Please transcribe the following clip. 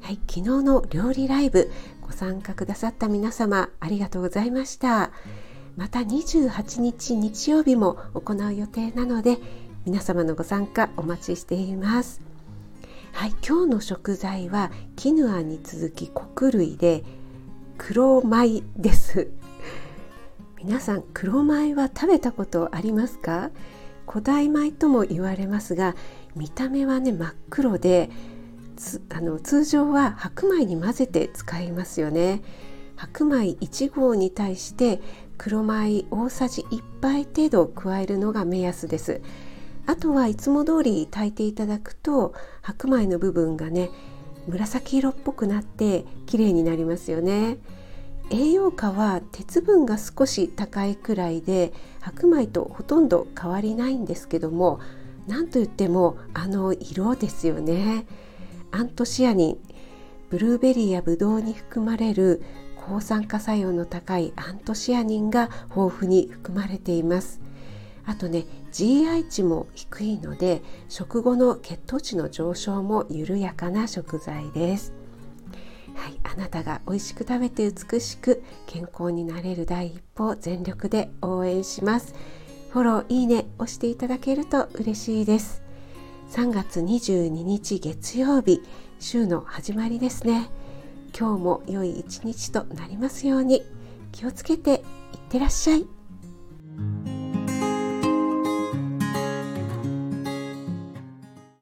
はい、昨日の料理ライブご参加くださった皆様ありがとうございました。また28日日曜日も行う予定なので皆様のご参加お待ちしています。はい、今日の食材はキヌアに続き穀類で黒米です。皆さん黒米は食べたことありますか？古代米とも言われますが見た目はね真っ黒であの通常は白米に混ぜて使いますよね。白米1合に対して黒米大さじ1杯程度加えるのが目安です。あとはいつも通り炊いていただくと白米の部分がね紫色っぽくなって綺麗になりますよね。栄養価は鉄分が少し高いくらいで白米とほとんど変わりないんですけども何といってもあの色ですよね。アントシアニンブルーベリーやブドウに含まれる抗酸化作用の高いアントシアニンが豊富に含まれています。あとね GI 値も低いので食後の血糖値の上昇も緩やかな食材です。はい、あなたが美味しく食べて美しく健康になれる第一歩全力で応援します。フォローいいね押していただけると嬉しいです。3月22日月曜日週の始まりですね。今日も良い一日となりますように。気をつけていってらっしゃい。